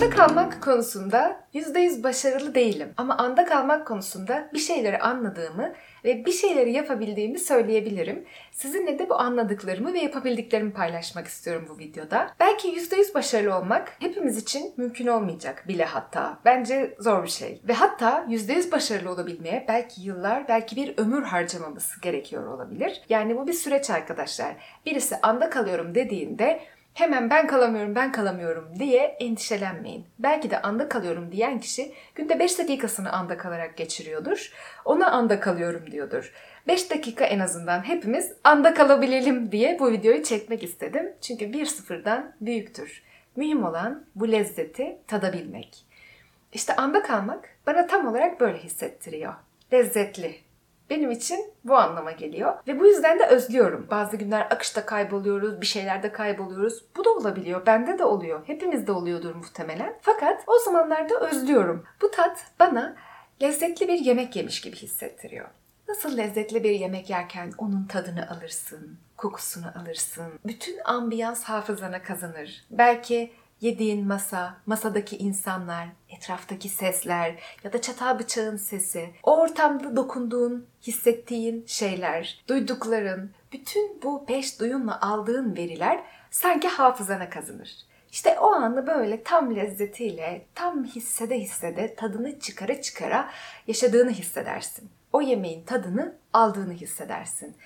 Anda kalmak konusunda %100 başarılı değilim. Ama anda kalmak konusunda bir şeyleri anladığımı ve bir şeyleri yapabildiğimi söyleyebilirim. Sizinle de bu anladıklarımı ve yapabildiklerimi paylaşmak istiyorum bu videoda. Belki %100 başarılı olmak hepimiz için mümkün olmayacak bile hatta. Bence zor bir şey. Ve hatta %100 başarılı olabilmeye belki yıllar, belki bir ömür harcamamız gerekiyor olabilir. Yani bu bir süreç arkadaşlar. Birisi anda kalıyorum dediğinde hemen ben kalamıyorum, ben kalamıyorum diye endişelenmeyin. Belki de anda kalıyorum diyen kişi günde 5 dakikasını anda kalarak geçiriyordur. Ona anda kalıyorum diyordur. 5 dakika en azından hepimiz anda kalabilelim diye bu videoyu çekmek istedim. Çünkü bir sıfırdan büyüktür. Mühim olan bu lezzeti tadabilmek. İşte anda kalmak bana tam olarak böyle hissettiriyor. Lezzetli, benim için bu anlama geliyor. Ve bu yüzden de özlüyorum. Bazı günler akışta kayboluyoruz, bir şeylerde kayboluyoruz. Bu da olabiliyor. Bende de oluyor. Hepimizde oluyordur muhtemelen. Fakat o zamanlarda özlüyorum. Bu tat bana lezzetli bir yemek yemiş gibi hissettiriyor. Nasıl lezzetli bir yemek yerken onun tadını alırsın, kokusunu alırsın. Bütün ambiyans hafızana kazanır. Belki Yediğin masa, masadaki insanlar, etraftaki sesler ya da çatal bıçağın sesi, o ortamda dokunduğun, hissettiğin şeyler, duydukların, bütün bu beş duyunla aldığın veriler sanki hafızana kazınır. İşte o anı böyle tam lezzetiyle, tam hissede hissede, tadını çıkara çıkara yaşadığını hissedersin. O yemeğin tadını aldığını hissedersin.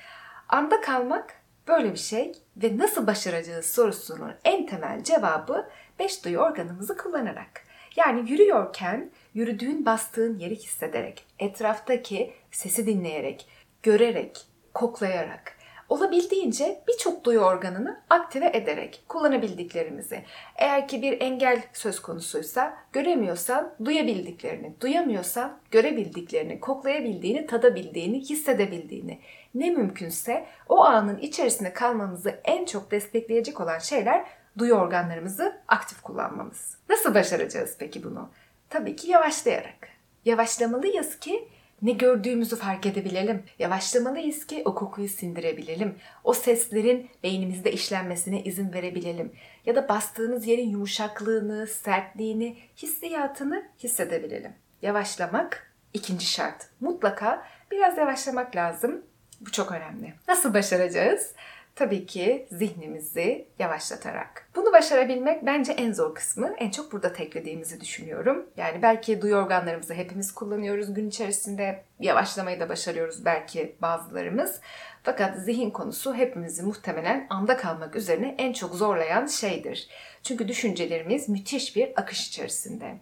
Anda kalmak böyle bir şey ve nasıl başaracağız sorusunun en temel cevabı beş duyu organımızı kullanarak. Yani yürüyorken yürüdüğün bastığın yeri hissederek, etraftaki sesi dinleyerek, görerek, koklayarak, olabildiğince birçok duyu organını aktive ederek kullanabildiklerimizi. Eğer ki bir engel söz konusuysa göremiyorsan duyabildiklerini, duyamıyorsan görebildiklerini, koklayabildiğini, tadabildiğini, hissedebildiğini ne mümkünse o anın içerisinde kalmamızı en çok destekleyecek olan şeyler duyu organlarımızı aktif kullanmamız. Nasıl başaracağız peki bunu? Tabii ki yavaşlayarak. Yavaşlamalıyız ki ne gördüğümüzü fark edebilelim. Yavaşlamalıyız ki o kokuyu sindirebilelim. O seslerin beynimizde işlenmesine izin verebilelim. Ya da bastığımız yerin yumuşaklığını, sertliğini, hissiyatını hissedebilelim. Yavaşlamak ikinci şart. Mutlaka biraz yavaşlamak lazım. Bu çok önemli. Nasıl başaracağız? Tabii ki zihnimizi yavaşlatarak. Bunu başarabilmek bence en zor kısmı. En çok burada teklediğimizi düşünüyorum. Yani belki duyu organlarımızı hepimiz kullanıyoruz gün içerisinde. Yavaşlamayı da başarıyoruz belki bazılarımız. Fakat zihin konusu hepimizi muhtemelen anda kalmak üzerine en çok zorlayan şeydir. Çünkü düşüncelerimiz müthiş bir akış içerisinde.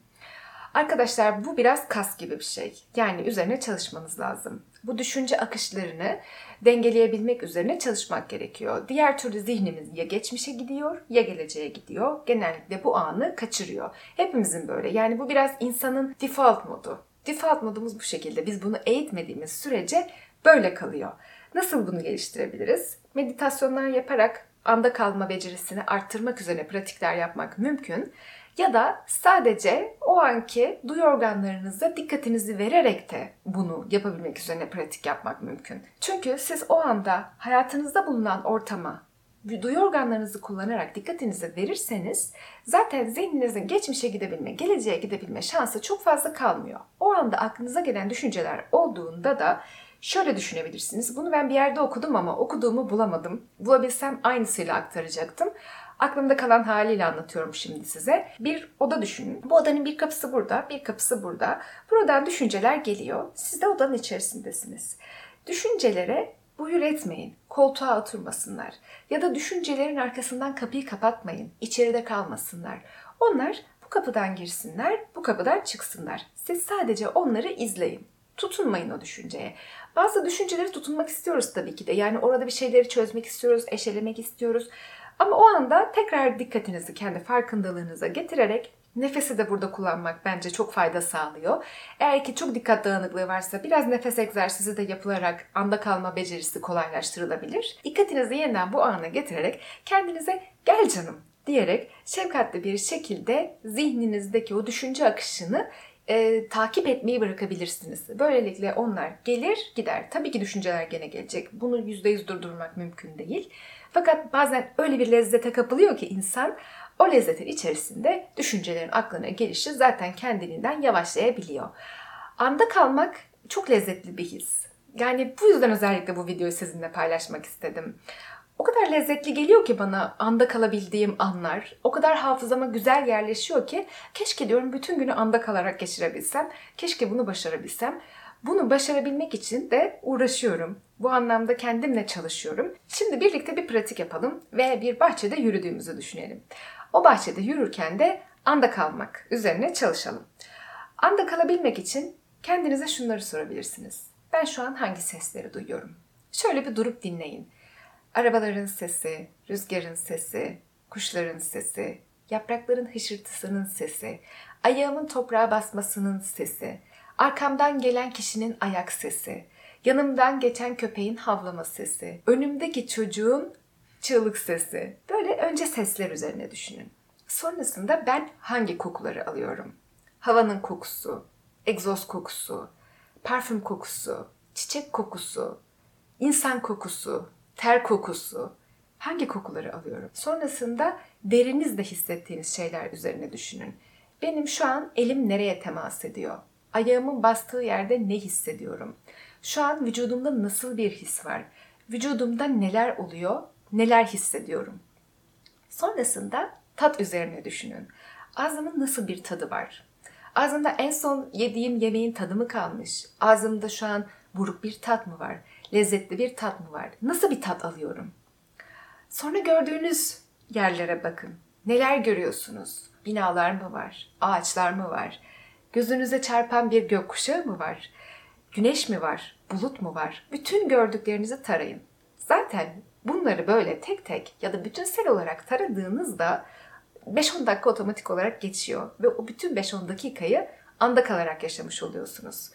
Arkadaşlar bu biraz kas gibi bir şey. Yani üzerine çalışmanız lazım. Bu düşünce akışlarını dengeleyebilmek üzerine çalışmak gerekiyor. Diğer türlü zihnimiz ya geçmişe gidiyor ya geleceğe gidiyor. Genellikle bu anı kaçırıyor. Hepimizin böyle. Yani bu biraz insanın default modu. Default modumuz bu şekilde. Biz bunu eğitmediğimiz sürece böyle kalıyor. Nasıl bunu geliştirebiliriz? Meditasyonlar yaparak anda kalma becerisini arttırmak üzerine pratikler yapmak mümkün. Ya da sadece o anki duyu organlarınıza dikkatinizi vererek de bunu yapabilmek üzerine pratik yapmak mümkün. Çünkü siz o anda hayatınızda bulunan ortama duyu organlarınızı kullanarak dikkatinizi verirseniz zaten zihninizin geçmişe gidebilme, geleceğe gidebilme şansı çok fazla kalmıyor. O anda aklınıza gelen düşünceler olduğunda da şöyle düşünebilirsiniz. Bunu ben bir yerde okudum ama okuduğumu bulamadım. Bulabilsem aynısıyla aktaracaktım. Aklımda kalan haliyle anlatıyorum şimdi size. Bir oda düşünün. Bu odanın bir kapısı burada, bir kapısı burada. Buradan düşünceler geliyor. Siz de odanın içerisindesiniz. Düşüncelere buyur etmeyin. Koltuğa oturmasınlar. Ya da düşüncelerin arkasından kapıyı kapatmayın. İçeride kalmasınlar. Onlar bu kapıdan girsinler, bu kapıdan çıksınlar. Siz sadece onları izleyin. Tutunmayın o düşünceye. Bazı düşünceleri tutunmak istiyoruz tabii ki de. Yani orada bir şeyleri çözmek istiyoruz, eşelemek istiyoruz. Ama o anda tekrar dikkatinizi kendi farkındalığınıza getirerek Nefesi de burada kullanmak bence çok fayda sağlıyor. Eğer ki çok dikkat dağınıklığı varsa biraz nefes egzersizi de yapılarak anda kalma becerisi kolaylaştırılabilir. Dikkatinizi yeniden bu ana getirerek kendinize gel canım diyerek şefkatli bir şekilde zihninizdeki o düşünce akışını e, takip etmeyi bırakabilirsiniz. Böylelikle onlar gelir gider. Tabii ki düşünceler gene gelecek. Bunu %100 durdurmak mümkün değil. Fakat bazen öyle bir lezzete kapılıyor ki insan o lezzetin içerisinde düşüncelerin aklına gelişi zaten kendiliğinden yavaşlayabiliyor. Anda kalmak çok lezzetli bir his. Yani bu yüzden özellikle bu videoyu sizinle paylaşmak istedim. O kadar lezzetli geliyor ki bana anda kalabildiğim anlar. O kadar hafızama güzel yerleşiyor ki keşke diyorum bütün günü anda kalarak geçirebilsem. Keşke bunu başarabilsem. Bunu başarabilmek için de uğraşıyorum. Bu anlamda kendimle çalışıyorum. Şimdi birlikte bir pratik yapalım ve bir bahçede yürüdüğümüzü düşünelim. O bahçede yürürken de anda kalmak üzerine çalışalım. Anda kalabilmek için kendinize şunları sorabilirsiniz. Ben şu an hangi sesleri duyuyorum? Şöyle bir durup dinleyin. Arabaların sesi, rüzgarın sesi, kuşların sesi, yaprakların hışırtısının sesi, ayağımın toprağa basmasının sesi, arkamdan gelen kişinin ayak sesi, yanımdan geçen köpeğin havlama sesi, önümdeki çocuğun çığlık sesi. Böyle önce sesler üzerine düşünün. Sonrasında ben hangi kokuları alıyorum? Havanın kokusu, egzoz kokusu, parfüm kokusu, çiçek kokusu, insan kokusu, ter kokusu, hangi kokuları alıyorum? Sonrasında derinizde hissettiğiniz şeyler üzerine düşünün. Benim şu an elim nereye temas ediyor? Ayağımın bastığı yerde ne hissediyorum? Şu an vücudumda nasıl bir his var? Vücudumda neler oluyor? Neler hissediyorum? Sonrasında tat üzerine düşünün. Ağzımın nasıl bir tadı var? Ağzımda en son yediğim yemeğin tadı mı kalmış? Ağzımda şu an buruk bir tat mı var? Lezzetli bir tat mı var? Nasıl bir tat alıyorum? Sonra gördüğünüz yerlere bakın. Neler görüyorsunuz? Binalar mı var? Ağaçlar mı var? Gözünüze çarpan bir gökkuşağı mı var? Güneş mi var? Bulut mu var? Bütün gördüklerinizi tarayın. Zaten bunları böyle tek tek ya da bütünsel olarak taradığınızda 5-10 dakika otomatik olarak geçiyor ve o bütün 5-10 dakikayı anda kalarak yaşamış oluyorsunuz.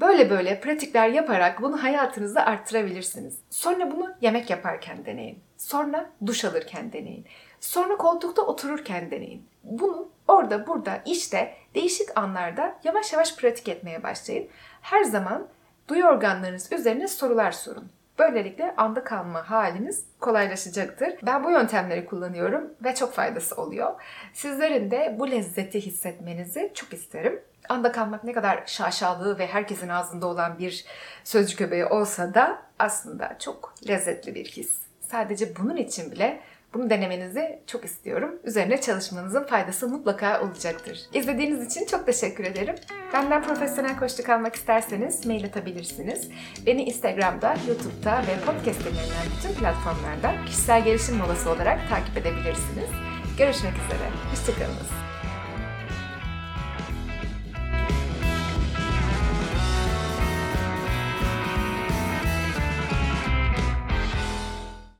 Böyle böyle pratikler yaparak bunu hayatınızda arttırabilirsiniz. Sonra bunu yemek yaparken deneyin. Sonra duş alırken deneyin. Sonra koltukta otururken deneyin. Bunu orada, burada, işte değişik anlarda yavaş yavaş pratik etmeye başlayın. Her zaman duyu organlarınız üzerine sorular sorun. Böylelikle anda kalma haliniz kolaylaşacaktır. Ben bu yöntemleri kullanıyorum ve çok faydası oluyor. Sizlerin de bu lezzeti hissetmenizi çok isterim. Anda kalmak ne kadar şaşalı ve herkesin ağzında olan bir sözcük öbeği olsa da aslında çok lezzetli bir his. Sadece bunun için bile bunu denemenizi çok istiyorum. Üzerine çalışmanızın faydası mutlaka olacaktır. İzlediğiniz için çok teşekkür ederim. Benden profesyonel koçluk almak isterseniz mail atabilirsiniz. Beni Instagram'da, YouTube'da ve podcast dinlenen bütün platformlarda kişisel gelişim molası olarak takip edebilirsiniz. Görüşmek üzere. Hoşçakalınız.